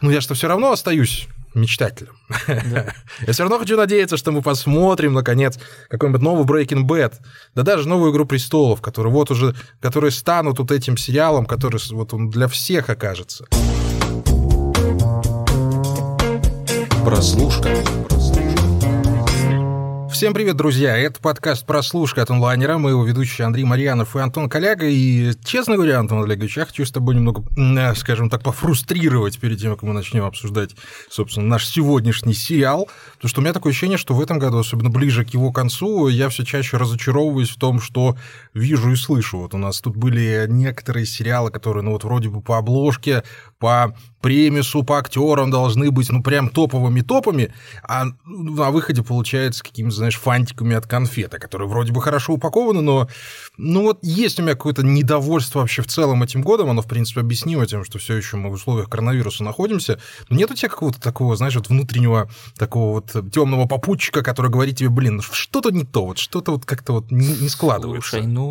Ну, я что все равно остаюсь мечтателем. Да. Я все равно хочу надеяться, что мы посмотрим, наконец, какой-нибудь новый Breaking Bad, да даже новую «Игру престолов», которые вот уже, которые станут вот этим сериалом, который вот он для всех окажется. Прослушка. Всем привет, друзья! Это подкаст «Прослушка» от онлайнера. Мы его ведущие Андрей Марьянов и Антон Коляга. И, честно говоря, Антон Олегович, я хочу с тобой немного, э, скажем так, пофрустрировать перед тем, как мы начнем обсуждать, собственно, наш сегодняшний сериал. Потому что у меня такое ощущение, что в этом году, особенно ближе к его концу, я все чаще разочаровываюсь в том, что вижу и слышу. Вот у нас тут были некоторые сериалы, которые, ну вот вроде бы по обложке, по премису, по актерам должны быть, ну, прям топовыми топами, а на выходе получается какими-то, знаешь, фантиками от конфета, которые вроде бы хорошо упакованы, но, ну, вот есть у меня какое-то недовольство вообще в целом этим годом, оно, в принципе, объяснимо тем, что все еще мы в условиях коронавируса находимся, но нет у тебя какого-то такого, знаешь, вот внутреннего такого вот темного попутчика, который говорит тебе, блин, что-то не то, вот что-то вот как-то вот не, не складывается. Слушай, ну,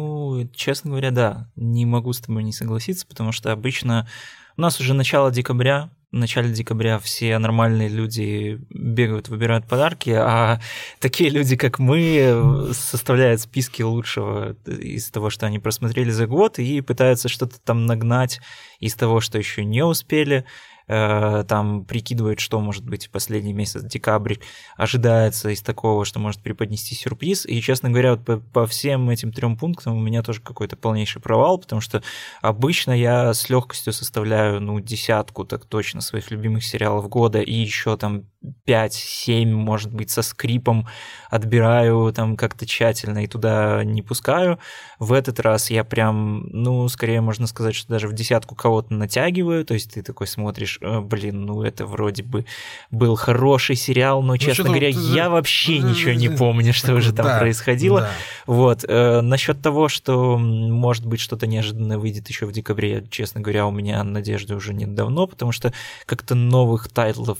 честно говоря, да, не могу с тобой не согласиться, потому что обычно у нас уже начало декабря, в начале декабря все нормальные люди бегают, выбирают подарки, а такие люди, как мы, составляют списки лучшего из того, что они просмотрели за год, и пытаются что-то там нагнать из того, что еще не успели. Э, там прикидывают, что может быть последний месяц, декабрь, ожидается из такого, что может преподнести сюрприз. И, честно говоря, вот по, по всем этим трем пунктам у меня тоже какой-то полнейший провал, потому что обычно я с легкостью составляю, ну, десятку так точно своих любимых сериалов года и еще там 5-7, может быть, со скрипом отбираю там как-то тщательно и туда не пускаю. В этот раз я прям, ну, скорее можно сказать, что даже в десятку кого-то натягиваю, то есть ты такой смотришь, «Э, блин, ну это вроде бы был хороший сериал, но, ну, честно говоря, ты... я вообще ничего не помню, что уже там да, происходило. Да. Вот. Э, насчет того, что, может быть, что-то неожиданное выйдет еще в декабре, честно говоря, у меня надежды уже нет давно, потому что как-то новых тайтлов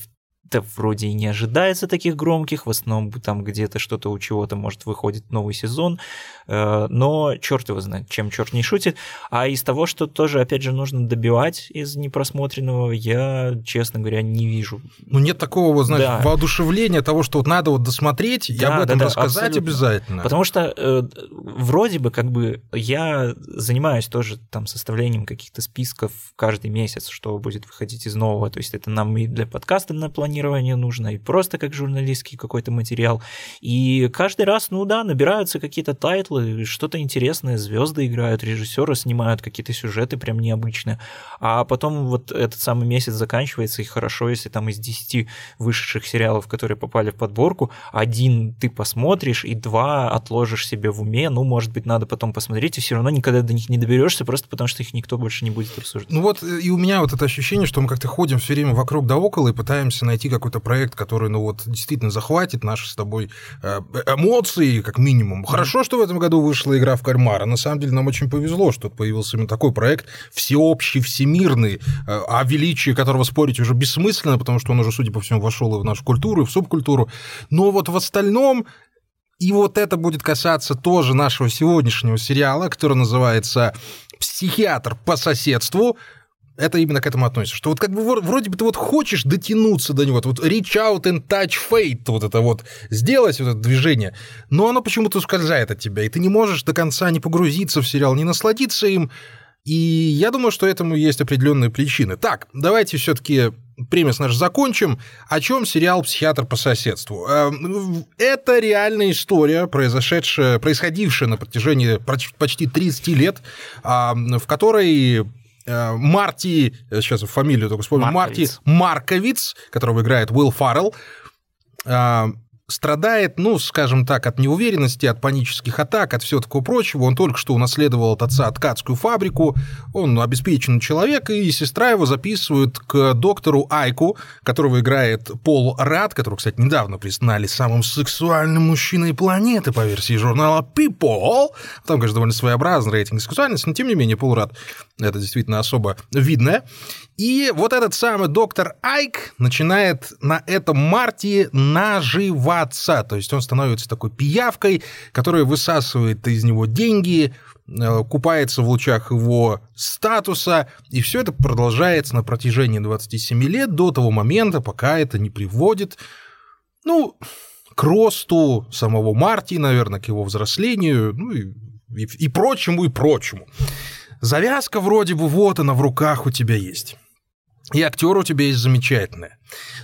да вроде и не ожидается таких громких, в основном там где-то что-то у чего-то может выходит новый сезон, э, но черт его знает, чем черт не шутит. А из того, что тоже, опять же, нужно добивать из непросмотренного, я, честно говоря, не вижу. Ну нет такого, вот, знаешь, да. воодушевления того, что вот надо вот досмотреть и об этом да, рассказать абсолютно. обязательно. Потому что э, вроде бы как бы я занимаюсь тоже там составлением каких-то списков каждый месяц, что будет выходить из нового, то есть это нам и для подкаста на плане планирование нужно, и просто как журналистский какой-то материал. И каждый раз, ну да, набираются какие-то тайтлы, что-то интересное, звезды играют, режиссеры снимают какие-то сюжеты прям необычные. А потом вот этот самый месяц заканчивается, и хорошо, если там из 10 вышедших сериалов, которые попали в подборку, один ты посмотришь, и два отложишь себе в уме, ну, может быть, надо потом посмотреть, и все равно никогда до них не доберешься, просто потому что их никто больше не будет обсуждать. Ну вот и у меня вот это ощущение, что мы как-то ходим все время вокруг да около и пытаемся найти найти какой-то проект, который, ну вот, действительно захватит наши с тобой э, эмоции, как минимум. Хорошо, что в этом году вышла игра в кальмара. На самом деле нам очень повезло, что появился именно такой проект, всеобщий, всемирный, э, о величии которого спорить уже бессмысленно, потому что он уже, судя по всему, вошел и в нашу культуру, и в субкультуру. Но вот в остальном и вот это будет касаться тоже нашего сегодняшнего сериала, который называется «Психиатр по соседству», это именно к этому относится. Что вот как бы вроде бы ты вот хочешь дотянуться до него, вот reach out and touch fate, вот это вот сделать, вот это движение, но оно почему-то ускользает от тебя, и ты не можешь до конца не погрузиться в сериал, не насладиться им, и я думаю, что этому есть определенные причины. Так, давайте все-таки премис наш закончим. О чем сериал «Психиатр по соседству»? Эм, это реальная история, произошедшая, происходившая на протяжении почти 30 лет, в которой Марти, сейчас фамилию только вспомню, Марти Марковиц, которого играет Уилл Фаррелл, э, страдает, ну, скажем так, от неуверенности, от панических атак, от всего такого прочего. Он только что унаследовал от отца ткацкую фабрику, он обеспеченный человек, и сестра его записывают к доктору Айку, которого играет Пол Рад, которого, кстати, недавно признали самым сексуальным мужчиной планеты по версии журнала People. Там, конечно, довольно своеобразный рейтинг сексуальности, но, тем не менее, Пол Рад это действительно особо видное. И вот этот самый доктор Айк начинает на этом Марте наживаться. То есть он становится такой пиявкой, которая высасывает из него деньги, э, купается в лучах его статуса, и все это продолжается на протяжении 27 лет до того момента, пока это не приводит, ну, к росту самого Марти, наверное, к его взрослению, ну и, и, и прочему, и прочему. Завязка вроде бы вот она в руках у тебя есть. И актер у тебя есть замечательный.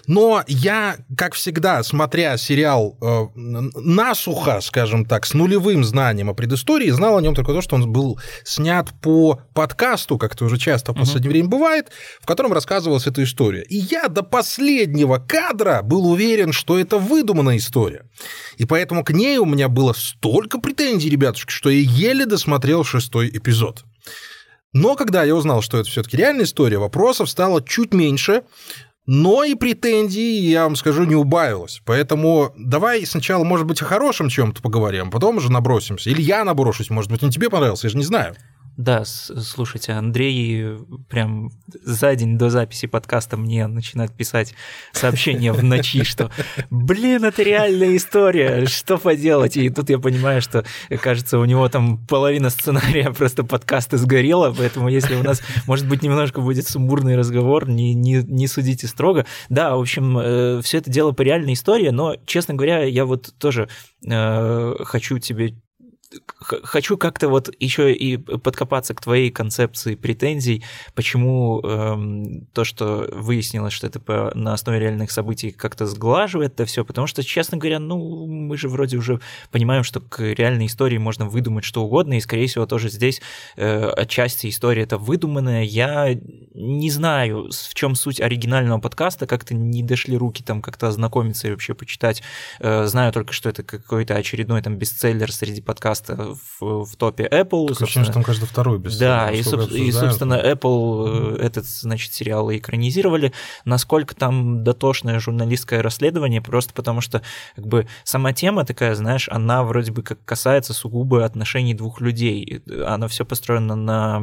Но я, как всегда, смотря сериал э, насухо, скажем так, с нулевым знанием о предыстории, знал о нем только то, что он был снят по подкасту, как это уже часто в последнее uh-huh. время бывает, в котором рассказывалась эта история. И я до последнего кадра был уверен, что это выдуманная история. И поэтому к ней у меня было столько претензий, ребятушки, что я еле досмотрел шестой эпизод. Но когда я узнал, что это все-таки реальная история, вопросов стало чуть меньше, но и претензий, я вам скажу, не убавилось. Поэтому давай сначала, может быть, о хорошем чем-то поговорим, а потом уже набросимся. Или я наброшусь, может быть, он тебе понравился, я же не знаю. Да, слушайте, Андрей прям за день до записи подкаста мне начинает писать сообщение в ночи, что «Блин, это реальная история, что поделать?» И тут я понимаю, что, кажется, у него там половина сценария просто подкаста сгорела, поэтому если у нас, может быть, немножко будет сумбурный разговор, не, не, не судите строго. Да, в общем, э, все это дело по реальной истории, но, честно говоря, я вот тоже э, хочу тебе хочу как-то вот еще и подкопаться к твоей концепции претензий, почему эм, то, что выяснилось, что это по, на основе реальных событий как-то сглаживает это все, потому что, честно говоря, ну, мы же вроде уже понимаем, что к реальной истории можно выдумать что угодно, и, скорее всего, тоже здесь э, отчасти история это выдуманная. Я не знаю, в чем суть оригинального подкаста, как-то не дошли руки там как-то ознакомиться и вообще почитать. Э, знаю только, что это какой-то очередной там бестселлер среди подкастов подкаста в, в топе Apple. Такое ощущение, что там каждый второй без Да, и, соб- и, собственно, Apple э, этот, значит, сериал экранизировали. Насколько там дотошное журналистское расследование, просто потому что, как бы, сама тема такая, знаешь, она вроде бы как касается сугубо отношений двух людей. Она все построена на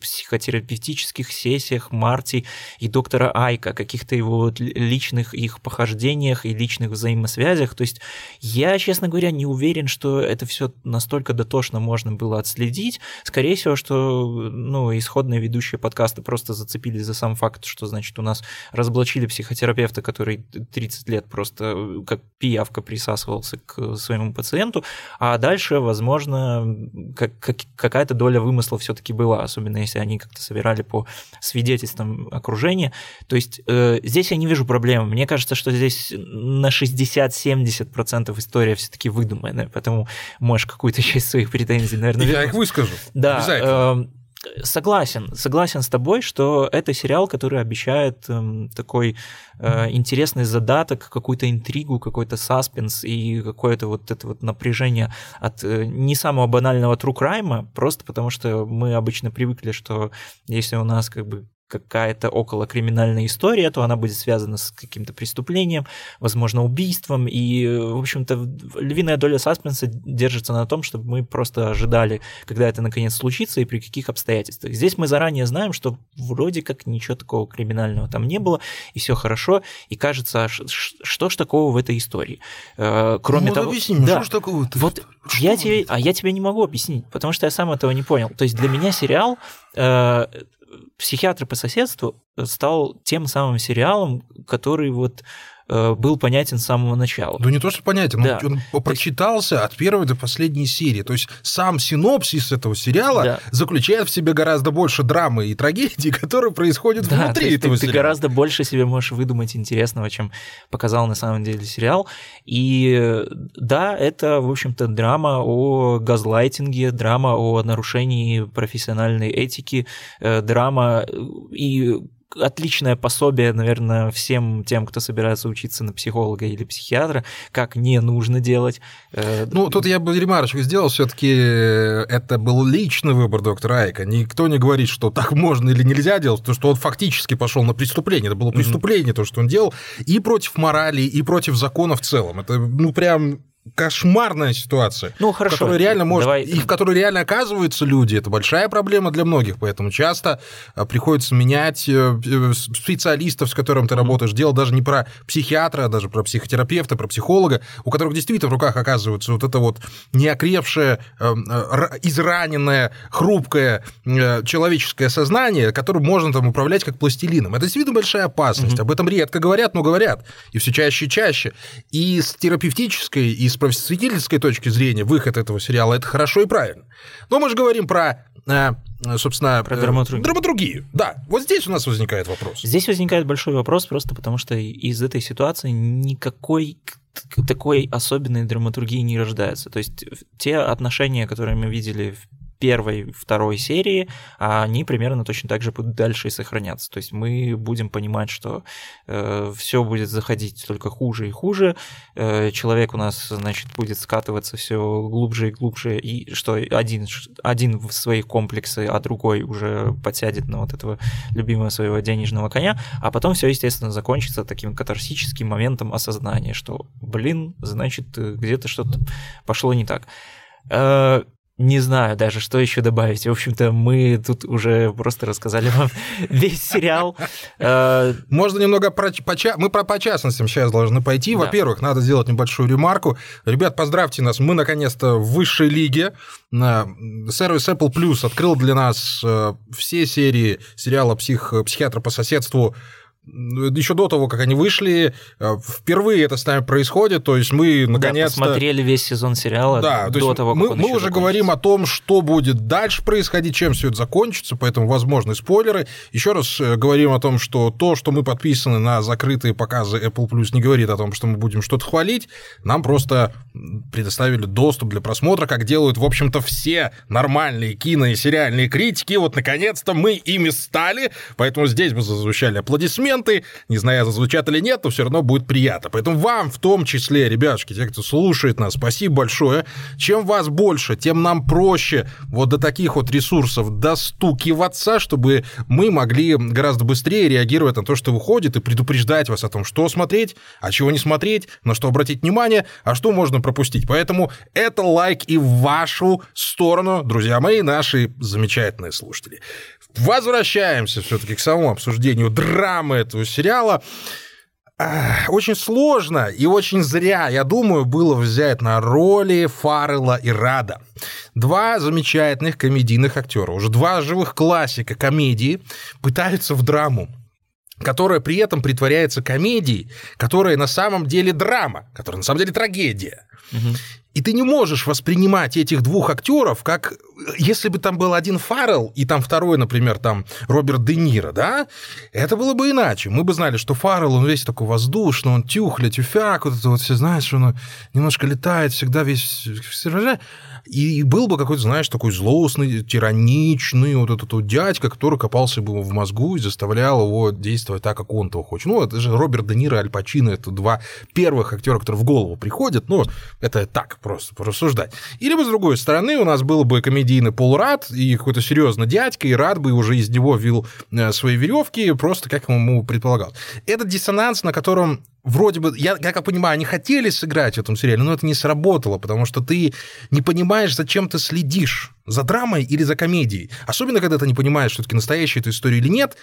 психотерапевтических сессиях Марти и доктора Айка, каких-то его личных их похождениях и личных взаимосвязях. То есть я, честно говоря, не уверен, что это все настолько настолько дотошно можно было отследить. Скорее всего, что ну, исходные ведущие подкаста просто зацепились за сам факт, что, значит, у нас разоблачили психотерапевта, который 30 лет просто э, как пиявка присасывался к своему пациенту, а дальше, возможно, как, как, какая-то доля вымысла все-таки была, особенно если они как-то собирали по свидетельствам окружения. То есть э, здесь я не вижу проблемы. Мне кажется, что здесь на 60-70% история все-таки выдуманная, поэтому можешь какую-то какую-то часть своих претензий, наверное. Я их выскажу. Да. Э, согласен, согласен с тобой, что это сериал, который обещает э, такой э, интересный задаток, какую-то интригу, какой-то саспенс и какое-то вот это вот напряжение от э, не самого банального true crime, просто потому что мы обычно привыкли, что если у нас как бы какая-то около криминальная история, то она будет связана с каким-то преступлением, возможно, убийством, и, в общем-то, львиная доля саспенса держится на том, чтобы мы просто ожидали, когда это наконец случится и при каких обстоятельствах. Здесь мы заранее знаем, что вроде как ничего такого криминального там не было, и все хорошо, и кажется, что ж такого в этой истории. Э, кроме ну, того... Объясни да, что ж такого? Вот я тебе, а я тебе не могу объяснить, потому что я сам этого не понял. То есть для меня сериал э, психиатр по соседству стал тем самым сериалом, который вот был понятен с самого начала. Да не то, что понятен, да. он, он прочитался есть... от первой до последней серии. То есть сам синопсис этого сериала да. заключает в себе гораздо больше драмы и трагедии, которые происходят да, внутри этого ты, сериала. Ты гораздо больше себе можешь выдумать интересного, чем показал на самом деле сериал. И да, это, в общем-то, драма о газлайтинге, драма о нарушении профессиональной этики, э, драма и отличное пособие, наверное, всем тем, кто собирается учиться на психолога или психиатра, как не нужно делать. Э, ну, тут я бы ремарочку сделал, все таки это был личный выбор доктора Айка. Никто не говорит, что так можно или нельзя делать, потому что он фактически пошел на преступление. Это было преступление, mm-hmm. то, что он делал, и против морали, и против закона в целом. Это, ну, прям кошмарная ситуация. Ну, хорошо. В которой реально может, Давай... И в которой реально оказываются люди. Это большая проблема для многих, поэтому часто а, приходится менять э, э, специалистов, с которым ты работаешь. Дело даже не про психиатра, а даже про психотерапевта, про психолога, у которых действительно в руках оказывается вот это вот неокрепшее, э, израненное, хрупкое человеческое сознание, которым можно там управлять как пластилином. Это действительно большая опасность. Угу. Об этом редко говорят, но говорят. И все чаще и чаще. И с терапевтической, и с просветительской точки зрения выход этого сериала это хорошо и правильно. Но мы же говорим про э, собственно, про драматургию. драматургию. Да, вот здесь у нас возникает вопрос. Здесь возникает большой вопрос просто потому, что из этой ситуации никакой такой особенной драматургии не рождается. То есть те отношения, которые мы видели в первой, второй серии, а они примерно точно так же будут дальше и сохраняться. То есть мы будем понимать, что э, все будет заходить только хуже и хуже, э, человек у нас, значит, будет скатываться все глубже и глубже, и что один, один в свои комплексы, а другой уже подсядет на вот этого любимого своего денежного коня, а потом все, естественно, закончится таким катарсическим моментом осознания, что, блин, значит, где-то что-то пошло не так. Э, не знаю даже, что еще добавить. В общем-то, мы тут уже просто рассказали вам весь сериал. Э, Можно немного про... Мы про по частностям сейчас должны пойти. Во-первых, надо сделать небольшую ремарку. Ребят, поздравьте нас, мы наконец-то в высшей лиге. Сервис Apple Plus открыл для нас э, все серии сериала «Псих... «Психиатр по соседству» еще до того, как они вышли, э, впервые это с нами происходит, то есть мы наконец-то... Да, посмотрели весь сезон сериала да, до то того, как мы, мы уже говорим о том, что будет дальше происходить, чем все это закончится, поэтому возможны спойлеры. Еще раз э, говорим о том, что то, что мы подписаны на закрытые показы Apple Plus, не говорит о том, что мы будем что-то хвалить, нам просто предоставили доступ для просмотра, как делают, в общем-то, все нормальные кино и сериальные критики. Вот, наконец-то, мы ими стали, поэтому здесь мы зазвучали аплодисменты. Не знаю, зазвучат или нет, но все равно будет приятно. Поэтому вам в том числе, ребятушки, те, кто слушает нас, спасибо большое. Чем вас больше, тем нам проще вот до таких вот ресурсов достукиваться, чтобы мы могли гораздо быстрее реагировать на то, что выходит, и предупреждать вас о том, что смотреть, а чего не смотреть, на что обратить внимание, а что можно пропустить. Поэтому это лайк и в вашу сторону, друзья мои, наши замечательные слушатели. Возвращаемся все-таки к самому обсуждению драмы этого сериала. Очень сложно и очень зря, я думаю, было взять на роли Фаррелла и Рада. Два замечательных комедийных актера, уже два живых классика комедии пытаются в драму которая при этом притворяется комедией, которая на самом деле драма, которая на самом деле трагедия. Угу. И ты не можешь воспринимать этих двух актеров как если бы там был один Фаррелл и там второй, например, там Роберт Де Ниро, да, это было бы иначе. Мы бы знали, что Фаррелл, он весь такой воздушный, он тюхля, тюфяк, вот это вот все, знаешь, он немножко летает, всегда весь и был бы какой-то, знаешь, такой злостный, тираничный вот этот вот дядька, который копался бы в мозгу и заставлял его действовать так, как он того хочет. Ну, это же Роберт Де Ниро Аль Пачино, это два первых актера, которые в голову приходят, ну, это так просто порассуждать. Или бы, с другой стороны, у нас был бы комедийный полурад и какой-то серьезный дядька, и рад бы уже из него вил э, свои веревки, просто как ему предполагал. Этот диссонанс, на котором вроде бы, я, я как понимаю, они хотели сыграть в этом сериале, но это не сработало, потому что ты не понимаешь, зачем ты следишь, за драмой или за комедией. Особенно, когда ты не понимаешь, все-таки настоящая эта история или нет,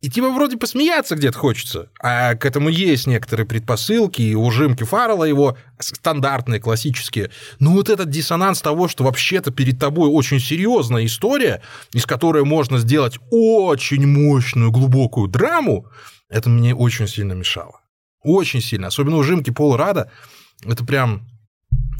и тебе вроде посмеяться где-то хочется, а к этому есть некоторые предпосылки и ужимки Фаррелла его стандартные, классические. Но вот этот диссонанс того, что вообще-то перед тобой очень серьезная история, из которой можно сделать очень мощную, глубокую драму, это мне очень сильно мешало. Очень сильно. Особенно ужимки Пола Рада. Это прям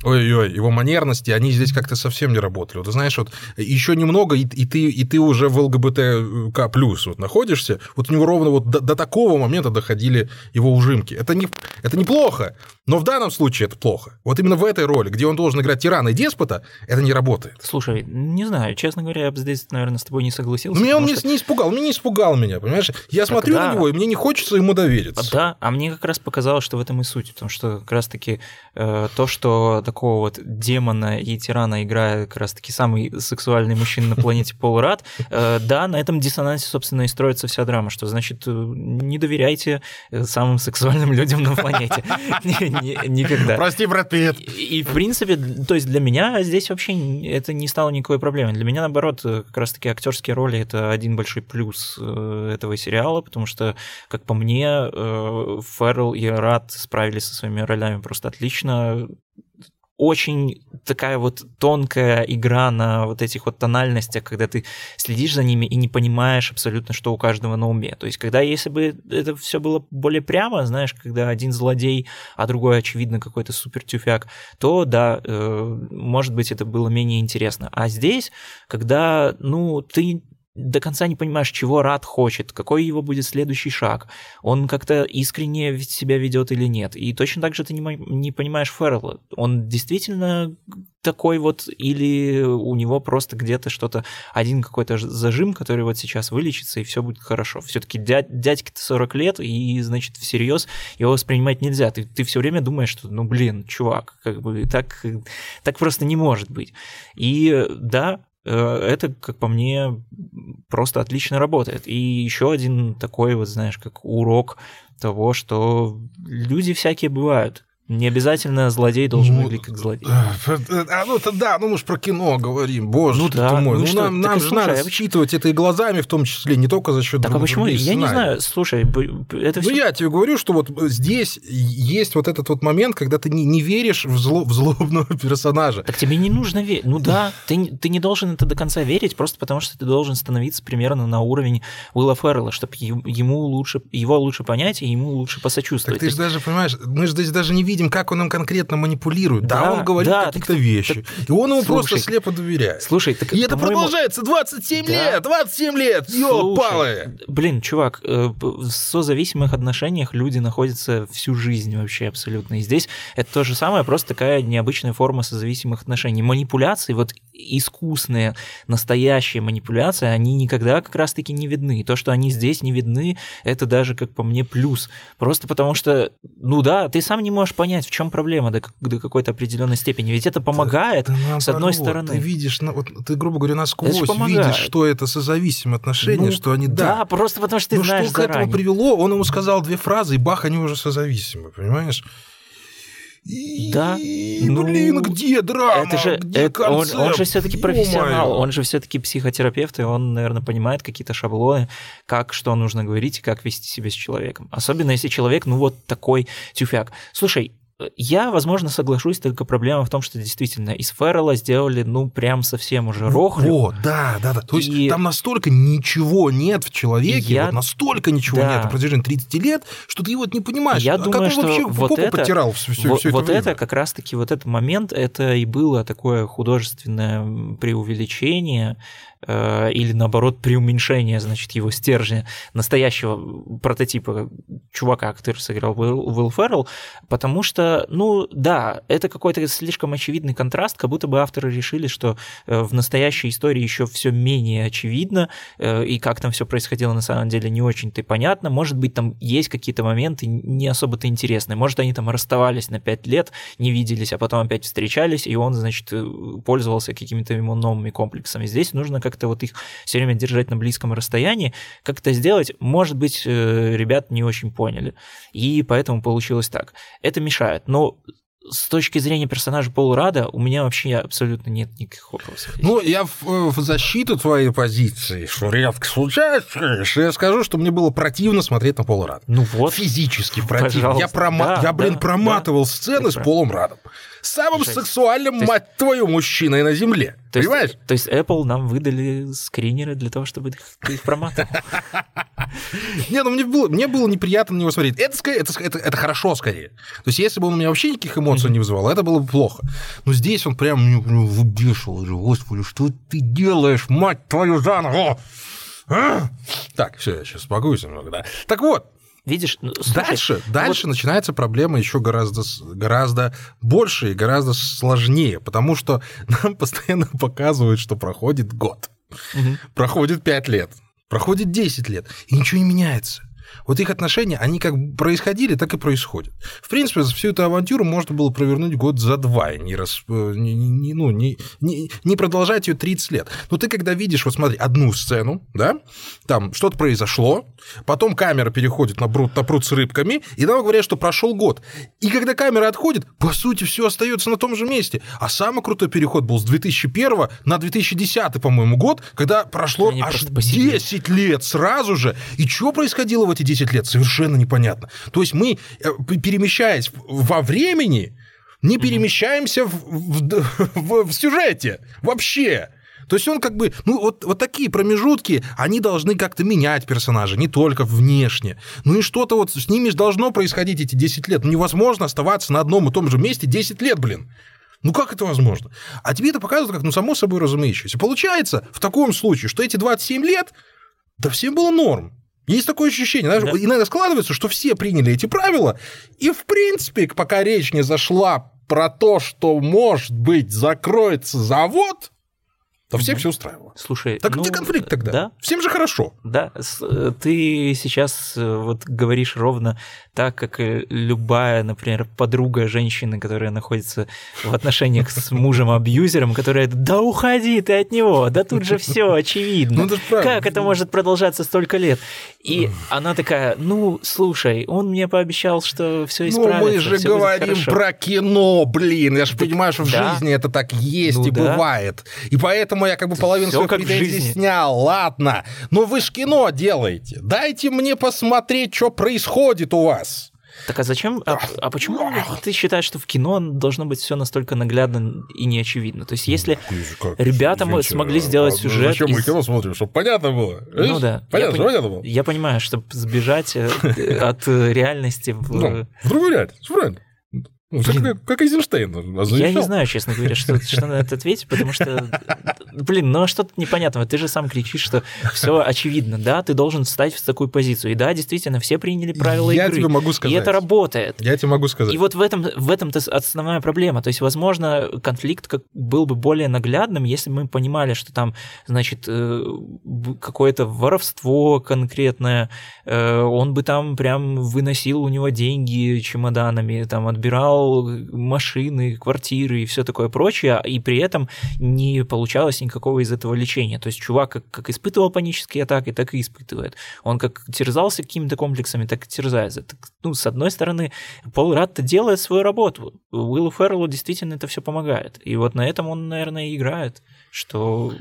Ой-ой, его манерности, они здесь как-то совсем не работали. Вот, ты знаешь, вот еще немного, и, и, ты, и ты уже в ЛГБТК плюс вот находишься. Вот у него ровно вот до, до такого момента доходили его ужимки. Это, не, это неплохо, но в данном случае это плохо. Вот именно в этой роли, где он должен играть тирана и деспота, это не работает. Слушай, не знаю, честно говоря, я бы здесь, наверное, с тобой не согласился. Меня он что... не испугал, мне не испугал меня, понимаешь? Я так смотрю да. на него, и мне не хочется ему довериться. Да, а мне как раз показалось, что в этом и суть, потому что как раз-таки э, то, что такого вот демона и тирана, играя как раз-таки самый сексуальный мужчина на планете Пол Рад, э, да, на этом диссонансе, собственно, и строится вся драма, что значит, э, не доверяйте самым сексуальным людям на планете. Никогда. Прости, Брэд Питт. И, в принципе, то есть для меня здесь вообще это не стало никакой проблемой. Для меня, наоборот, как раз-таки актерские роли — это один большой плюс этого сериала, потому что, как по мне, Феррелл и Рад справились со своими ролями просто отлично. Очень такая вот тонкая игра на вот этих вот тональностях, когда ты следишь за ними и не понимаешь абсолютно, что у каждого на уме. То есть, когда если бы это все было более прямо, знаешь, когда один злодей, а другой, очевидно, какой-то супер тюфяк, то да, э, может быть, это было менее интересно. А здесь, когда, ну, ты до конца не понимаешь, чего Рад хочет, какой его будет следующий шаг, он как-то искренне себя ведет или нет. И точно так же ты не, не понимаешь Феррелла. Он действительно такой вот, или у него просто где-то что-то, один какой-то зажим, который вот сейчас вылечится, и все будет хорошо. Все-таки дядь, дядьке-то 40 лет, и, значит, всерьез его воспринимать нельзя. Ты, ты все время думаешь, что, ну, блин, чувак, как бы так, так просто не может быть. И да, это, как по мне, просто отлично работает. И еще один такой, вот знаешь, как урок того, что люди всякие бывают. Не обязательно злодей должен ну, выглядеть как злодей. А, ну это да, ну мы же про кино говорим, боже ну, да, мой. Ну, ну что, нам, нам же надо я... считывать это и глазами в том числе, не только за счет Так а почему? Я не знаю, слушай, это все... Ну я тебе говорю, что вот здесь есть вот этот вот момент, когда ты не, не веришь в, зло, в злобного персонажа. Так тебе не нужно верить. Ну да, ты, ты не должен это до конца верить, просто потому что ты должен становиться примерно на уровень Уилла Феррелла, чтобы ему лучше, его лучше понять и ему лучше посочувствовать. Так ты же даже понимаешь, мы же здесь даже не видим видим, как он им конкретно манипулирует. Да, да он говорит да, какие-то вещи. Так, и он ему слушай, просто слепо доверяет. Слушай, так, И это продолжается 27 да. лет! 27 лет! Ёлы-палы! Блин, чувак, э, в созависимых отношениях люди находятся всю жизнь вообще абсолютно. И здесь это то же самое, просто такая необычная форма созависимых отношений. Манипуляции, вот искусные, настоящие манипуляции, они никогда как раз-таки не видны. И то, что они здесь не видны, это даже, как по мне, плюс. Просто потому что, ну да, ты сам не можешь понять, понять, в чем проблема до, до какой-то определенной степени. Ведь это помогает, ты, ты с одной стороны. Ты видишь, ну, вот, ты, грубо говоря, насквозь видишь, что это созависимые отношения, ну, что они, да. Да, просто потому что ты Но знаешь что заранее. к этому привело, он ему сказал две фразы, и бах, они уже созависимы, понимаешь? И, да. Ну, блин, где драма? Это же, где это, он, он же все-таки профессионал, он же все-таки психотерапевт, и он, наверное, понимает какие-то шаблоны, как что нужно говорить и как вести себя с человеком. Особенно если человек, ну вот такой тюфяк. Слушай, я, возможно, соглашусь, только проблема в том, что действительно из Феррелла сделали, ну, прям совсем уже рохлю. О, да, да, да. То и... есть там настолько ничего нет в человеке, я... вот настолько ничего да. нет на протяжении 30 лет, что ты вот не понимаешь, я а думаю, как что вообще вот попу это, потирал все, все, вот, все вот это это как раз-таки, вот этот момент, это и было такое художественное преувеличение, или наоборот преуменьшение, значит, его стержня настоящего прототипа чувака, который сыграл Уилл Феррелл, потому что, ну да, это какой-то слишком очевидный контраст, как будто бы авторы решили, что э, в настоящей истории еще все менее очевидно, э, и как там все происходило на самом деле не очень-то понятно. Может быть, там есть какие-то моменты не особо-то интересные. Может, они там расставались на пять лет, не виделись, а потом опять встречались, и он, значит, пользовался какими-то ему новыми комплексами. Здесь нужно как-то вот их все время держать на близком расстоянии. Как это сделать, может быть, э, ребят не очень поняли. И поэтому получилось так. Это мешает. Но с точки зрения персонажа Пола Рада у меня вообще абсолютно нет никаких вопросов. Ну, я в, э, в защиту твоей позиции, что редко случается, я скажу, что мне было противно смотреть на Пола Рада. Ну вот. Физически противно. Я, прома... да, я, блин, да, проматывал да, сцены с Полом Радом самым Слушай, сексуальным, есть... мать твою, мужчиной на Земле. То Понимаешь? Есть, то есть Apple нам выдали скринеры для того, чтобы их, их проматывал. Не, ну мне было, мне было неприятно на него смотреть. Это, это, это, это хорошо скорее. То есть если бы он у меня вообще никаких эмоций не вызывал, это было бы плохо. Но здесь он прям меня выбешивал. Господи, что ты делаешь, мать твою, заново? А? Так, все, я сейчас успокоюсь немного, да. Так вот, Видишь, ну, слушай, дальше, ну дальше вот... начинается проблема еще гораздо, гораздо больше и гораздо сложнее, потому что нам постоянно показывают, что проходит год, угу. проходит 5 лет, проходит 10 лет, и ничего не меняется. Вот их отношения, они как происходили, так и происходят. В принципе, всю эту авантюру можно было провернуть год за два, и не, рас, э, не, не, ну, не, не, не продолжать ее 30 лет. Но ты когда видишь, вот смотри, одну сцену, да, там что-то произошло, потом камера переходит на пруд, на пруд с рыбками, и нам говорят, что прошел год. И когда камера отходит, по сути, все остается на том же месте. А самый крутой переход был с 2001 на 2010, по-моему, год, когда прошло Они аж просто посидели. 10 лет сразу же. И что происходило в эти 10 лет, совершенно непонятно. То есть мы, э, перемещаясь во времени, не перемещаемся в, в- в- в сюжете вообще. То есть он как бы, ну вот, вот такие промежутки, они должны как-то менять персонажа, не только внешне. Ну и что-то вот с ними же должно происходить эти 10 лет. Ну невозможно оставаться на одном и том же месте 10 лет, блин. Ну как это возможно? А тебе это показывают как, ну, само собой разумеющееся. Получается, в таком случае, что эти 27 лет, да всем было норм. Есть такое ощущение, знаешь, Да. иногда складывается, что все приняли эти правила, и в принципе, пока речь не зашла про то, что, может быть, закроется завод, то всех Мгм. все устраивало. Слушай, Так ну, где конфликт тогда? Да, Всем же хорошо. Да, э, ты сейчас э, вот говоришь ровно так, как любая, например, подруга женщины, которая находится в отношениях с мужем-абьюзером, которая «Да уходи ты от него, да тут же все очевидно». Ну, это. Как это может продолжаться столько лет? И она такая, ну, слушай, он мне пообещал, что все Ну, исправится. мы же говорим хорошо». про кино, блин. Я же понимаю, что в жизни это так есть Ну и бывает. И поэтому я как бы половину своих как в жизни. снял. Ладно. Но вы ж кино делаете. Дайте мне посмотреть, что происходит у вас. Так а зачем? А, а почему ты считаешь, что в кино должно быть все настолько наглядно и неочевидно? То есть, если Ребята мы смогли сделать сюжет Зачем мы из- кино смотрим? Чтобы понятно было. Ну да. Понятно, я, понятно было. я понимаю, чтобы сбежать э, от э, реальности. в- Ну, в реальность. Правильно. Ну, как, Блин. как, как Эйзенштейн. Я не знаю, честно говоря, что, что на это ответить, потому что, блин, ну а что тут непонятного? Ты же сам кричишь, что все очевидно, да, ты должен встать в такую позицию. И да, действительно, все приняли правила Я игры. тебе могу И сказать. это работает. Я тебе могу сказать. И вот в этом в этом-то основная проблема. То есть, возможно, конфликт как был бы более наглядным, если бы мы понимали, что там, значит, э, какое-то воровство конкретное, э, он бы там прям выносил у него деньги чемоданами, там отбирал машины, квартиры и все такое прочее, и при этом не получалось никакого из этого лечения. То есть чувак как, как испытывал панические атаки, так и испытывает. Он как терзался какими-то комплексами, так и терзается. Так, ну, с одной стороны, Пол Радд делает свою работу. Уиллу Ферреллу действительно это все помогает. И вот на этом он, наверное, и играет, что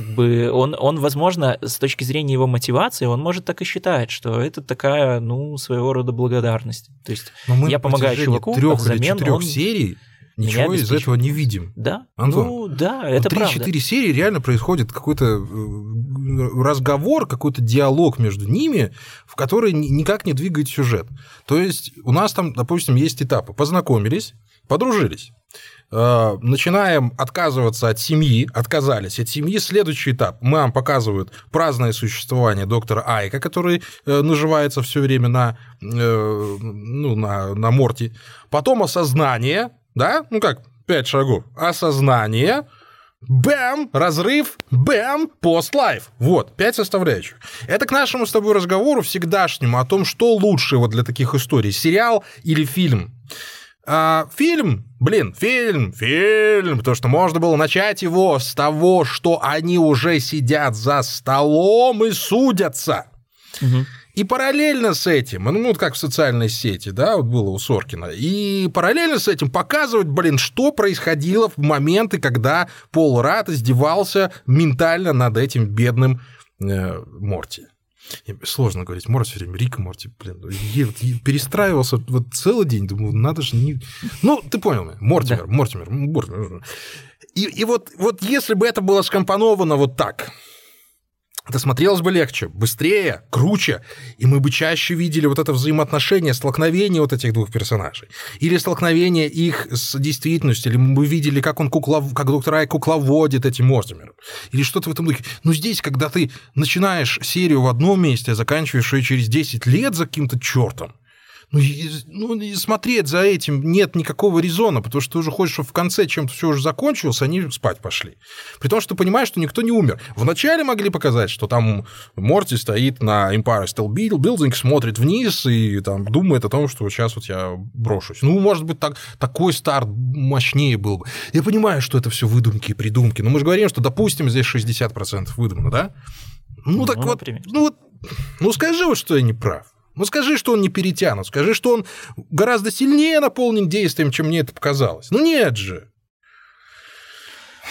как бы он, он, возможно, с точки зрения его мотивации, он может так и считать, что это такая, ну, своего рода благодарность. То есть, Но мы я помогаю чуваку, а трех или взамен четырех он серий ничего из этого не видим. да, Антон, ну, да, это Ну, правда. 3-4 серии реально происходит какой-то э, разговор, какой-то диалог между ними, в который ни- никак не двигает сюжет. То есть у нас там, допустим, есть этапы. Познакомились, подружились. Э, Начинаем отказываться от семьи, отказались от семьи. Следующий этап. Нам показывают праздное существование доктора Айка, который э, наживается все время на, э, ну, на, на Морти. Потом осознание, да, ну как, пять шагов. Осознание, Бэм, разрыв, бэм, пост-лайф. Вот, пять составляющих. Это к нашему с тобой разговору всегдашнему о том, что лучше вот для таких историй, сериал или фильм. А, фильм, блин, фильм, фильм, потому что можно было начать его с того, что они уже сидят за столом и судятся. Мгм. И параллельно с этим, ну вот как в социальной сети, да, вот было у Соркина, и параллельно с этим показывать, блин, что происходило в моменты, когда Пол Рад издевался ментально над этим бедным э, Морти. Сложно говорить, Морти все время, Рик Морти, блин, я вот перестраивался вот целый день, думаю, надо же не... Ну, ты понял меня, Мортимер, Мортимер, Мортимер. И, и вот, вот если бы это было скомпоновано вот так, это смотрелось бы легче, быстрее, круче, и мы бы чаще видели вот это взаимоотношение, столкновение вот этих двух персонажей. Или столкновение их с действительностью, или мы бы видели, как он кукла, как доктор Ай кукловодит этим Мортимером. Или что-то в этом духе. Но здесь, когда ты начинаешь серию в одном месте, а заканчиваешь ее через 10 лет за каким-то чертом, ну, ну, и смотреть за этим нет никакого резона, потому что ты уже хочешь, чтобы в конце чем-то все уже закончилось, они спать пошли. При том, что ты понимаешь, что никто не умер. Вначале могли показать, что там Морти стоит на Empire State Building, смотрит вниз и там думает о том, что сейчас вот я брошусь. Ну, может быть, так, такой старт мощнее был бы. Я понимаю, что это все выдумки и придумки, но мы же говорим, что, допустим, здесь 60% выдумано, да? Ну, ну так вот, например. ну вот, ну скажи вот, что я не прав. Ну скажи, что он не перетянут, скажи, что он гораздо сильнее наполнен действием, чем мне это показалось. Ну нет же.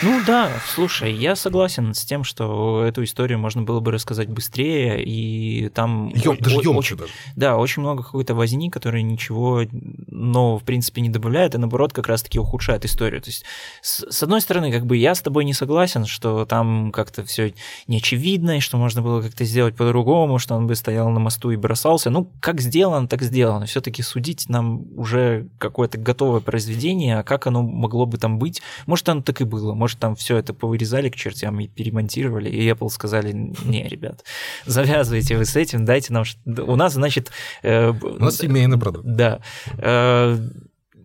Ну да, слушай, я согласен с тем, что эту историю можно было бы рассказать быстрее, и там... Ем, даже о- очень, даже. Да, очень много какой-то возни, которая ничего нового, в принципе, не добавляет, и наоборот, как раз-таки ухудшает историю. То есть, с, с одной стороны, как бы я с тобой не согласен, что там как-то все неочевидно, и что можно было как-то сделать по-другому, что он бы стоял на мосту и бросался. Ну, как сделано, так сделано. все таки судить нам уже какое-то готовое произведение, а как оно могло бы там быть, может, оно так и было, может, может, там все это повырезали к чертям и перемонтировали, и Apple сказали, не, ребят, завязывайте вы с этим, дайте нам... У нас, значит... Э, У нас семейный продукт. Да. Э,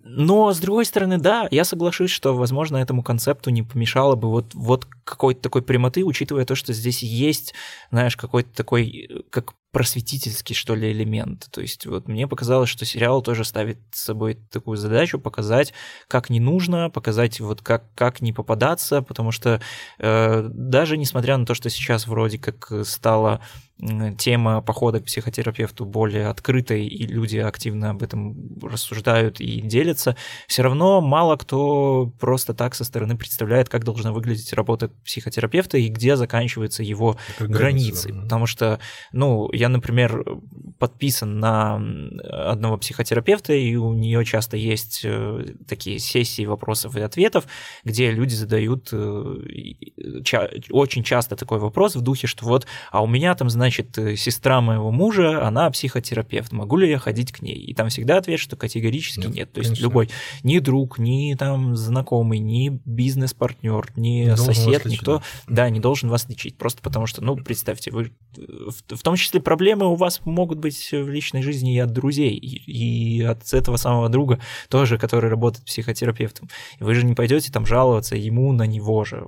но, с другой стороны, да, я соглашусь, что, возможно, этому концепту не помешало бы вот, вот какой-то такой прямоты, учитывая то, что здесь есть, знаешь, какой-то такой, как просветительский, что ли, элемент. То есть вот мне показалось, что сериал тоже ставит с собой такую задачу показать, как не нужно, показать вот как, как не попадаться, потому что э, даже несмотря на то, что сейчас вроде как стало тема похода к психотерапевту более открытой, и люди активно об этом рассуждают и делятся, все равно мало кто просто так со стороны представляет, как должна выглядеть работа психотерапевта и где заканчиваются его Это границы. Да. Потому что, ну, я, например, подписан на одного психотерапевта, и у нее часто есть э, такие сессии вопросов и ответов, где люди задают э, очень часто такой вопрос в духе, что вот, а у меня там, знаешь, значит, э, сестра моего мужа, она психотерапевт, могу ли я ходить к ней? И там всегда ответ, что категорически нет. нет. То есть конечно. любой, ни друг, ни там знакомый, ни бизнес-партнер, ни не сосед, никто, да. да, не должен вас лечить. Просто потому что, ну, представьте, вы, в, в том числе проблемы у вас могут быть в личной жизни и от друзей, и, и от этого самого друга тоже, который работает психотерапевтом. И вы же не пойдете там жаловаться ему на него же,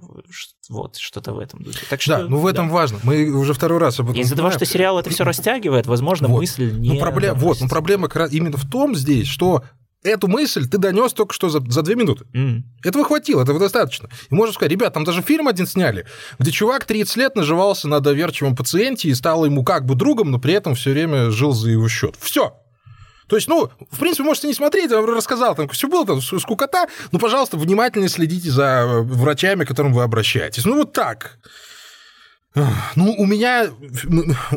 вот, что-то в этом духе. Так что, да, ну в этом да. важно. Мы уже второй раз об этом Из-за того, что сериал это все растягивает, возможно, вот. мысль не... Ну, проблема, вот, ну, проблема именно в том здесь, что эту мысль ты донес только что за, за две минуты. Mm. Этого хватило, этого достаточно. И можно сказать, ребят, там даже фильм один сняли, где чувак 30 лет наживался на доверчивом пациенте и стал ему как бы другом, но при этом все время жил за его счет. Все. То есть, ну, в принципе, можете не смотреть, я вам рассказал, там все было, там скукота, но, пожалуйста, внимательно следите за э, врачами, к которым вы обращаетесь. Ну, вот так. Ну, у меня...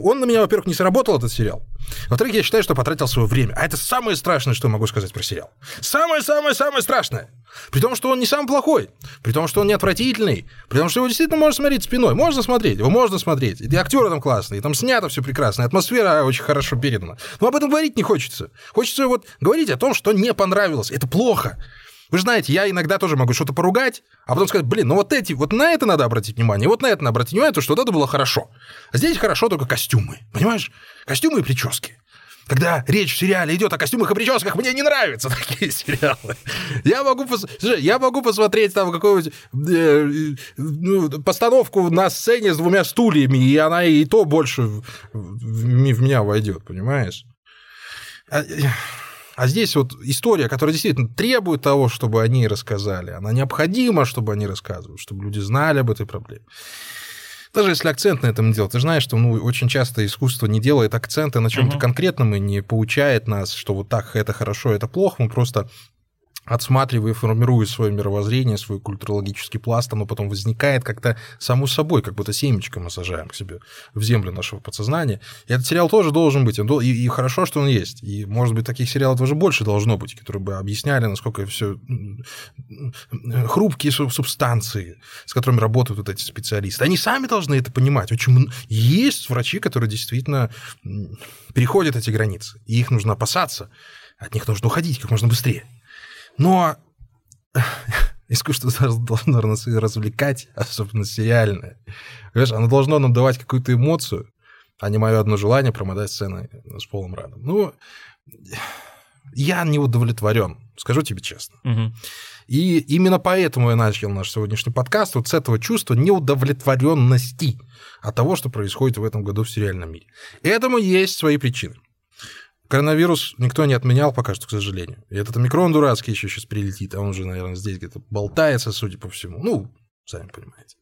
Он на меня, во-первых, не сработал, этот сериал. Во-вторых, я считаю, что потратил свое время. А это самое страшное, что я могу сказать про сериал. Самое-самое-самое страшное. При том, что он не самый плохой. При том, что он не отвратительный. При том, что его действительно можно смотреть спиной. Можно смотреть, его можно смотреть. И актеры там классные, там снято все прекрасно, атмосфера очень хорошо передана. Но об этом говорить не хочется. Хочется вот говорить о том, что не понравилось. Это плохо. Вы же знаете, я иногда тоже могу что-то поругать, а потом сказать, блин, ну вот эти, вот на это надо обратить внимание, вот на это надо обратить внимание, то что вот это было хорошо. А здесь хорошо только костюмы, понимаешь? Костюмы и прически. Когда речь в сериале идет о костюмах и прическах, мне не нравятся такие сериалы. Я могу, пос... Слушай, я могу посмотреть там какую-нибудь э, ну, постановку на сцене с двумя стульями, и она и то больше в, в, в меня войдет, понимаешь? А, здесь вот история, которая действительно требует того, чтобы они рассказали. Она необходима, чтобы они рассказывали, чтобы люди знали об этой проблеме. Даже если акцент на этом делать, ты знаешь, что ну, очень часто искусство не делает акценты на чем-то угу. конкретном и не получает нас, что вот так это хорошо, это плохо, мы просто отсматривая формируя свое мировоззрение, свой культурологический пласт, оно потом возникает как-то само собой, как будто семечко мы сажаем к себе в землю нашего подсознания. И этот сериал тоже должен быть, и, и хорошо, что он есть. И, может быть, таких сериалов тоже больше должно быть, которые бы объясняли, насколько все хрупкие субстанции, с которыми работают вот эти специалисты. Они сами должны это понимать. Очень есть врачи, которые действительно переходят эти границы, и их нужно опасаться, от них нужно уходить как можно быстрее. Но искусство должно нас развлекать, особенно сериальное. Понимаешь, оно должно нам давать какую-то эмоцию, а не мое одно желание промотать сцены с полным радом. Ну, я не удовлетворен, скажу тебе честно. Мгм. И именно поэтому я начал наш сегодняшний подкаст вот с этого чувства неудовлетворенности от того, что происходит в этом году в сериальном мире. Этому есть свои причины. Коронавирус никто не отменял пока что, к сожалению. И этот микрон дурацкий еще сейчас прилетит, а он уже, наверное, здесь где-то болтается, судя по всему. Ну, сами понимаете.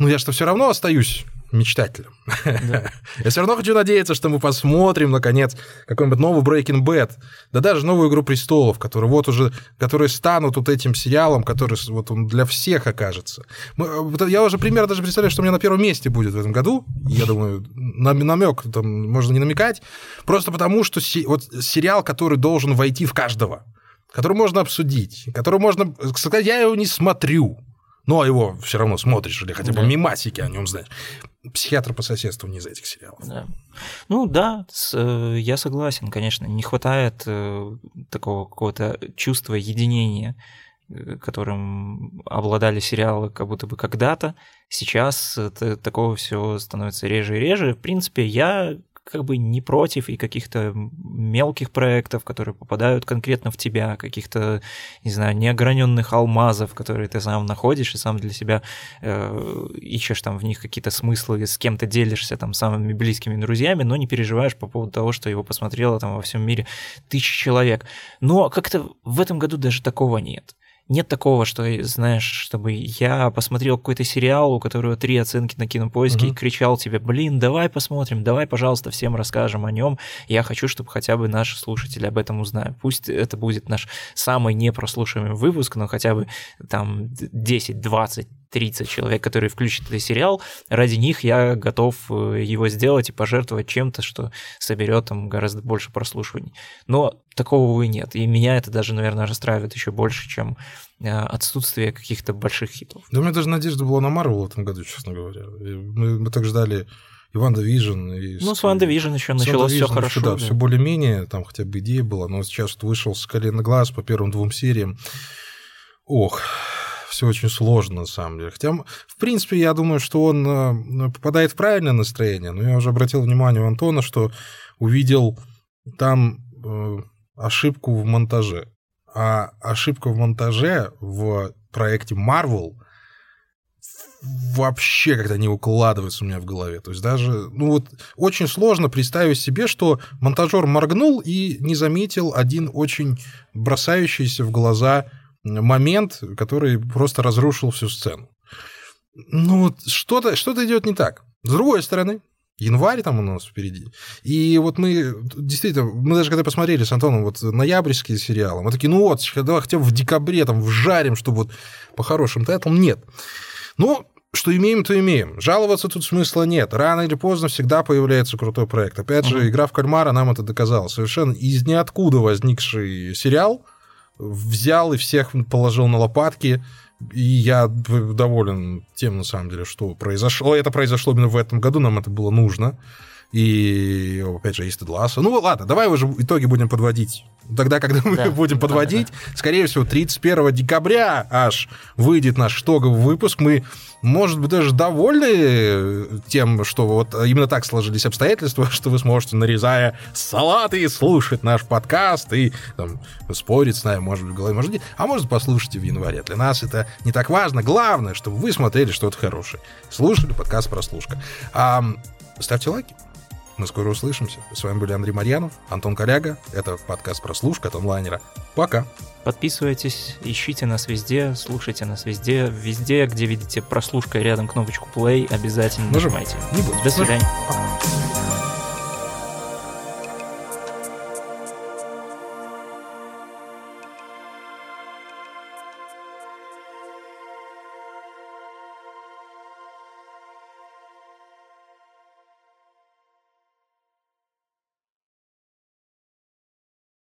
Ну, я что все равно остаюсь мечтателем. Да. Я все равно хочу надеяться, что мы посмотрим, наконец, какой-нибудь новый Breaking Bad, да даже новую «Игру престолов», которые вот уже, которые станут вот этим сериалом, который вот он для всех окажется. Мы- вот я уже примерно даже представляю, что у меня на первом месте будет в этом году. Я думаю, намек там можно не намекать, просто потому что се- вот сериал, который должен войти в каждого, который можно обсудить, который можно сказать, я его не смотрю, но его все равно смотришь или хотя бы Да. мимасики о нем знаешь. Психиатр по соседству не из этих сериалов. Да. Ну да, с- э, я согласен, конечно, не хватает э, такого какого-то чувства единения, э, которым обладали сериалы как будто бы когда-то. Сейчас это- такого всего становится реже и реже. В принципе, я как бы не против и каких-то мелких проектов, которые попадают конкретно в тебя, каких-то, не знаю, неограненных алмазов, которые ты сам находишь и сам для себя э, ищешь там в них какие-то смыслы, с кем-то делишься там самыми близкими друзьями, но не переживаешь по поводу того, что его посмотрело там во всем мире тысячи человек. Но как-то в этом году даже такого нет. Нет такого, что, знаешь, чтобы я посмотрел какой-то сериал, у которого три оценки на кинопоиске, Мгм. и кричал тебе, блин, давай посмотрим, давай, пожалуйста, всем расскажем о нем. Я хочу, чтобы хотя бы наши слушатели об этом узнали. Пусть это будет наш самый непрослушиваемый выпуск, но хотя бы там 10, 20, 30 человек, которые включат этот сериал, ради них я готов э, его сделать и пожертвовать чем-то, что соберет там гораздо больше прослушиваний. Но такого, увы, нет. И меня это даже, наверное, расстраивает еще больше, чем э, отсутствие каких-то больших хитов. Да у меня даже надежда была на Марвел в этом году, честно говоря. Мы, мы так ждали и WandaVision. И Ну, с WandaVision еще началось все хорошо. Да, да. все более-менее, там хотя бы идея была, но сейчас вышел Соколиный глаз по первым двум сериям. Ох, все очень сложно, на самом деле. Хотя, в принципе, я думаю, что он э, попадает в правильное настроение, но я уже обратил внимание у Антона, что увидел там э, ошибку в монтаже. А ошибка в монтаже в проекте Marvel вообще как-то не укладывается у меня в голове. То есть даже, ну вот, очень сложно представить себе, что монтажер моргнул и не заметил один очень бросающийся в глаза момент, который просто разрушил всю сцену. Ну, вот что-то что идет не так. С другой стороны, январь там у нас впереди. И вот мы, действительно, мы даже когда посмотрели с Антоном вот ноябрьские сериалы, мы такие, ну вот, давай хотя бы в декабре там вжарим, чтобы вот по хорошим тайтлам. Нет. Ну, что имеем, то имеем. Жаловаться тут смысла нет. Рано или поздно всегда появляется крутой проект. Опять же, Мгм. игра в кальмара нам это доказала. Совершенно из ниоткуда возникший сериал взял и всех положил на лопатки. И я доволен тем, на самом деле, что произошло. Это произошло именно в этом году, нам это было нужно. И, опять же, есть Тед Лассо. Ну, ладно, давай уже итоги будем подводить. Тогда, когда мы Да. будем подводить, скорее всего, 31 декабря аж выйдет наш итоговый выпуск. Мы, может быть, даже довольны тем, что вот именно так сложились обстоятельства, что вы сможете, нарезая салаты, слушать наш подкаст и там, спорить с нами, может быть, в голове, может, нет. а может, послушайте в январе. Для нас это не так важно. Главное, чтобы вы смотрели что-то хорошее. Слушали подкаст «Прослушка». А, ставьте лайки. Мы скоро услышимся. С вами были Андрей Марьянов, Антон Коляга. Это подкаст «Прослушка» от онлайнера. Пока. Подписывайтесь, ищите нас везде, слушайте нас везде. Везде, где видите прослушка рядом кнопочку play, обязательно Нажимайте. нажимайте. Не будете. До свидания. Пока.